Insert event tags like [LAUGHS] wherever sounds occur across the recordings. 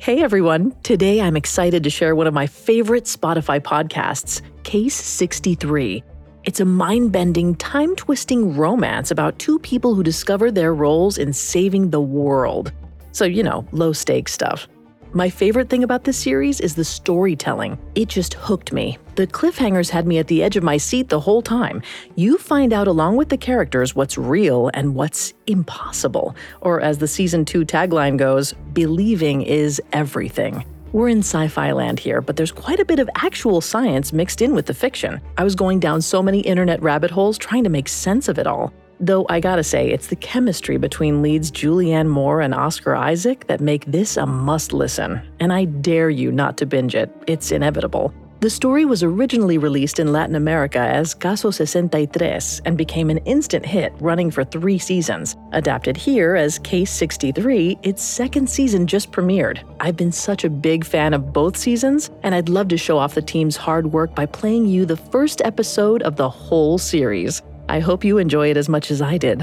Hey everyone. Today I'm excited to share one of my favorite Spotify podcasts, Case 63. It's a mind bending, time twisting romance about two people who discover their roles in saving the world. So, you know, low stakes stuff. My favorite thing about this series is the storytelling. It just hooked me. The cliffhangers had me at the edge of my seat the whole time. You find out along with the characters what's real and what's impossible. Or as the season 2 tagline goes, believing is everything. We're in sci fi land here, but there's quite a bit of actual science mixed in with the fiction. I was going down so many internet rabbit holes trying to make sense of it all. Though I gotta say, it's the chemistry between leads Julianne Moore and Oscar Isaac that make this a must listen, and I dare you not to binge it. It's inevitable. The story was originally released in Latin America as Caso 63 and became an instant hit, running for three seasons. Adapted here as Case 63, its second season just premiered. I've been such a big fan of both seasons, and I'd love to show off the team's hard work by playing you the first episode of the whole series. I hope you enjoy it as much as I did.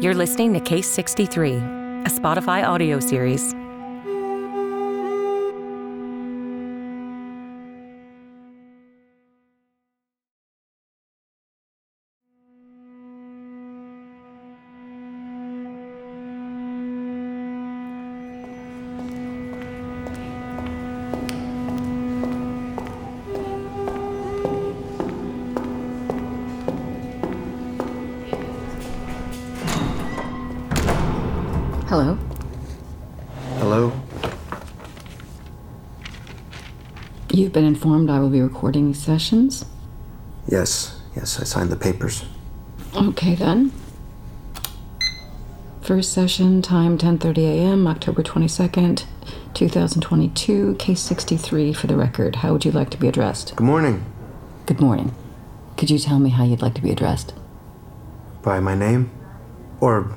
You're listening to Case 63, a Spotify audio series. You've been informed I will be recording these sessions? Yes, yes, I signed the papers. Okay then. First session, time 10:30 a.m., October 22nd, 2022, case 63 for the record. How would you like to be addressed? Good morning. Good morning. Could you tell me how you'd like to be addressed? By my name? Or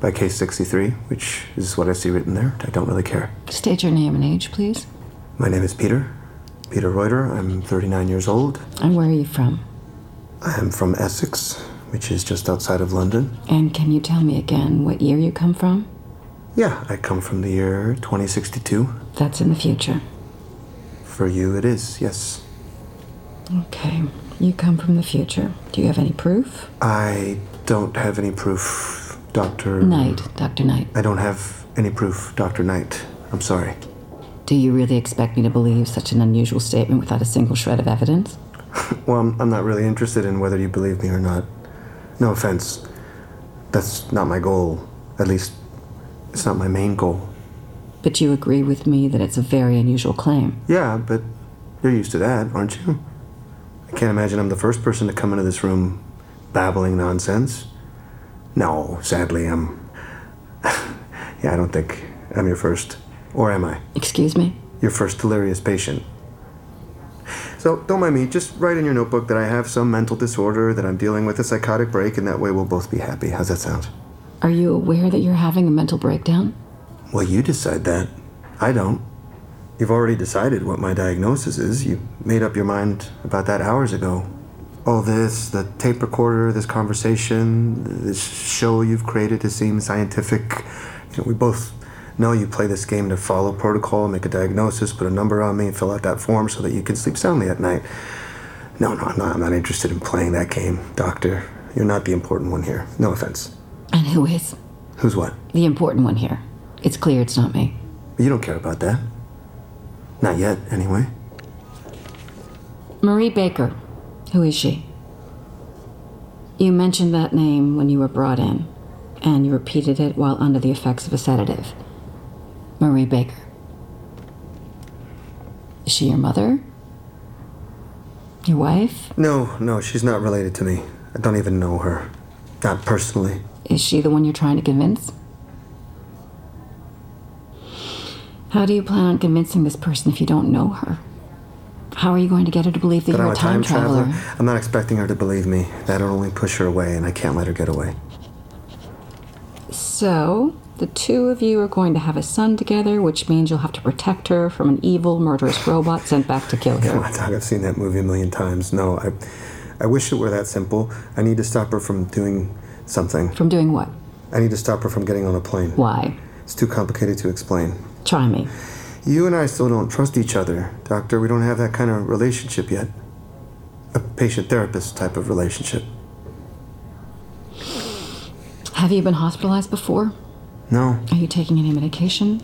by case 63, which is what I see written there. I don't really care. State your name and age, please. My name is Peter. Peter Roiter. I'm 39 years old. And where are you from? I am from Essex, which is just outside of London. And can you tell me again what year you come from? Yeah, I come from the year 2062. That's in the future. For you, it is, yes. Okay. You come from the future. Do you have any proof? I don't have any proof, Dr. Knight, Dr. Knight. I don't have any proof, Dr. Knight. I'm sorry. Do you really expect me to believe such an unusual statement without a single shred of evidence? [LAUGHS] Well, I'm, I'm not really interested in whether you believe me or not. No offense. That's not my goal. At least, it's not my main goal. But you agree with me that it's a very unusual claim. Yeah, but you're used to that, aren't you? I can't imagine I'm the first person to come into this room babbling nonsense. No, sadly, I'm. [LAUGHS] yeah, I don't think I'm your first. Or am I? Excuse me? Your first delirious patient. So don't mind me. Just write in your notebook that I have some mental disorder, that I'm dealing with a psychotic break, and that way we'll both be happy. How's that sound? Are you aware that you're having a mental breakdown? Well, you decide that. I don't. You've already decided what my diagnosis is. You made up your mind about that hours ago. All this, the tape recorder, this conversation, this show you've created to seem scientific. You know, we both know you play this game to follow protocol, make a diagnosis, put a number on me, fill out that form so that you can sleep soundly at night. No, no, I'm not, I'm not interested in playing that game, Doctor. You're not the important one here. No offense. And who is? Who's what? The important one here. It's clear it's not me. You don't care about that. Not yet, anyway. Marie Baker. Who is she? You mentioned that name when you were brought in, and you repeated it while under the effects of a sedative. Marie Baker. Is she your mother? Your wife? No, no, she's not related to me. I don't even know her. Not personally. Is she the one you're trying to convince? How do you plan on convincing this person if you don't know her? How are you going to get her to believe that, you're I'm a time, traveler? I'm not expecting her to believe me. That'll only push her away, and I can't let her get away. So, the two of you are going to have a son together, which means you'll have to protect her from an evil, murderous robot sent back to kill Come her. on, Doc, I've seen that movie a million times. No, I, I wish it were that simple. I need to stop her from doing something. From doing what? I need to stop her from getting on a plane. Why? It's too complicated to explain. Try me. You and I still don't trust each other, Doctor. We don't have that kind of relationship yet. A patient therapist type of relationship. Have you been hospitalized before? No, Are you taking any medication?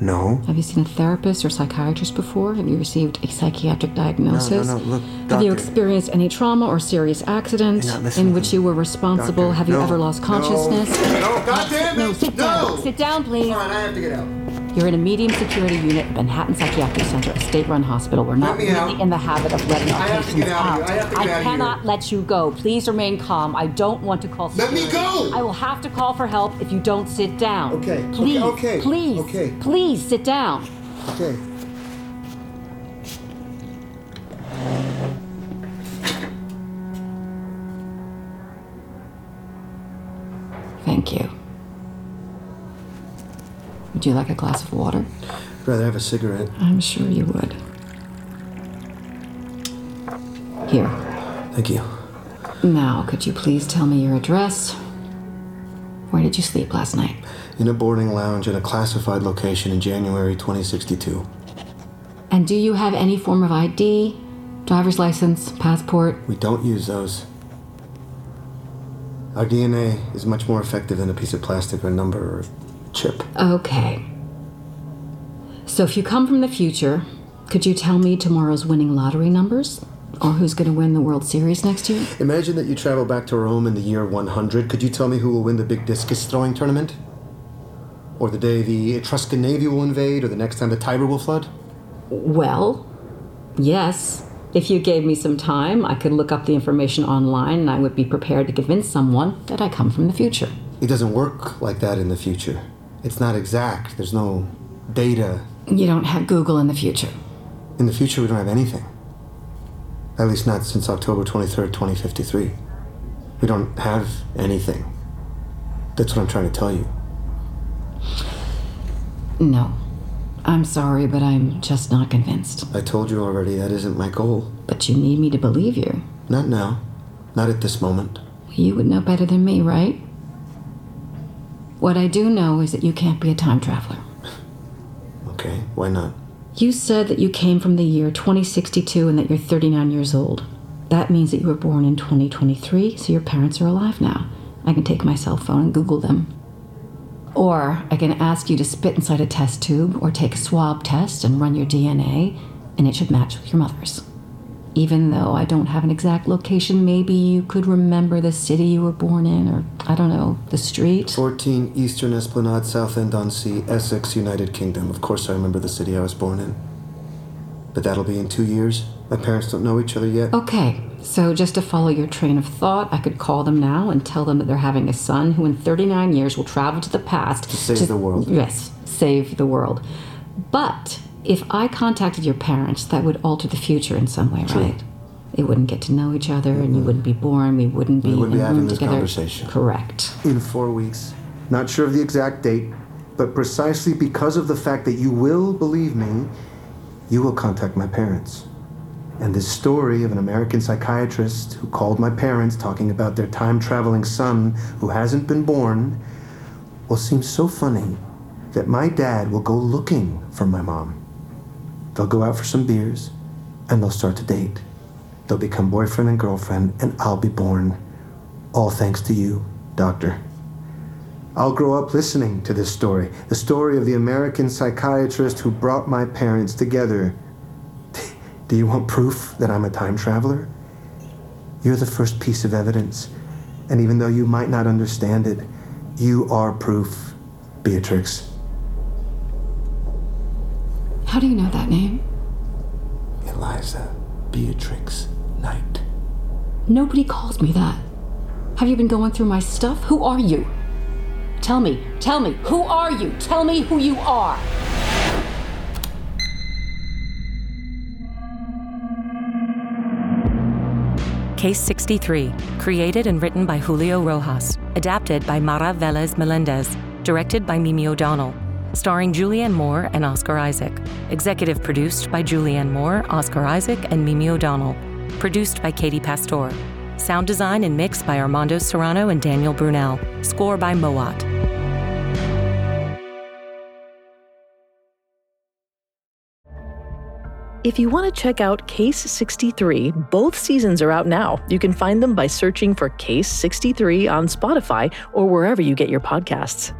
no. Have you seen a therapist or psychiatrist before? Have you received a psychiatric diagnosis? no, no, look, Have you experienced any trauma or serious accident You're not listening in which you were responsible? Doctor, Have you no, ever lost no, consciousness? No, goddamn it! No, sit down. Sit down, please. Fine, I have to get out. You're in a medium security unit at Manhattan Psychiatric Center, a state run hospital. We're not really out. in the habit of letting I have to patients get out of here. I have to get out of here. cannot let you go. Please remain calm. I don't want to call Security. Let me go! I will have to call for help if you don't sit down. Okay, okay, Please, okay, please, okay. please sit down. Okay. Thank you. Would you like a glass of water? I'd rather have a cigarette. I'm sure you would. Here. Thank you. Now, could you please tell me your address? Where did you sleep last night? In a boarding lounge in a classified location in January 2062. And do you have any form of ID? Driver's license, passport? We don't use those. Our DNA is much more effective than a piece of plastic or a number or Okay. So if you come from the future, could you tell me tomorrow's winning lottery numbers? Or who's going to win the World Series next year? Imagine that you travel back to Rome in the year 100. Could you tell me who will win the big discus throwing tournament? Or the day the Etruscan navy will invade, or the next time the Tiber will flood? Well, yes. If you gave me some time, I could look up the information online and I would be prepared to convince someone that I come from the future. It doesn't work like that in the future. It's not exact. There's no data. You don't have Google in the future. In the future, we don't have anything. At least not since October 23rd, 2053. We don't have anything. That's what I'm trying to tell you. No. I'm sorry, but I'm just not convinced. I told you already that isn't my goal. But you need me to believe you. Not now. Not at this moment. You would know better than me, right? What I do know is that you can't be a time traveler. Okay, why not? You said that you came from the year 2062 and that you're 39 years old. That means that you were born in 2023, so your parents are alive now. I can take my cell phone and Google them. Or I can ask you to spit inside a test tube or take a swab test and run your DNA, and it should match with your mother's. Even though I don't have an exact location, maybe you could remember the city you were born in, or I don't know, the street. 14 Eastern Esplanade, Southend on Sea, Essex, United Kingdom. Of course, I remember the city I was born in. But that'll be in two years. My parents don't know each other yet. Okay, so just to follow your train of thought, I could call them now and tell them that they're having a son who in 39 years will travel to the past to save the world. Yes, save the world. But if I contacted your parents, that would alter the future in some way, right? They wouldn't get to know each other, and you wouldn't be born. We wouldn't be We wouldn't in be a having room this together. conversation. Correct. In four weeks. Not sure of the exact date, but precisely because of the fact that you will believe me, you will contact my parents. And this story of an American psychiatrist who called my parents talking about their time traveling son who hasn't been born will seem so funny that my dad will go looking for my mom. They'll go out for some beers and they'll start to date. They'll become boyfriend and girlfriend, and I'll be born. All thanks to you, Doctor. I'll grow up listening to this story the story of the American psychiatrist who brought my parents together. Do you want proof that I'm a time traveler? You're the first piece of evidence, and even though you might not understand it, you are proof, Beatrix. How do you know that name? Eliza Beatrix Knight. Nobody calls me that. Have you been going through my stuff? Who are you? Tell me, tell me, who are you? Tell me who you are. Case 63, created and written by Julio Rojas, adapted by Mara Velez Melendez, directed by Mimi O'Donnell, starring Julianne Moore and Oscar Isaac, executive produced by Julianne Moore, Oscar Isaac, and Mimi O'Donnell, produced by Katie Pastor, Sound design and mix by Armando Serrano and Daniel Brunel. Score by Moat. If you want to check out Case 63, both seasons are out now. You can find them by searching for Case 63 on Spotify or wherever you get your podcasts.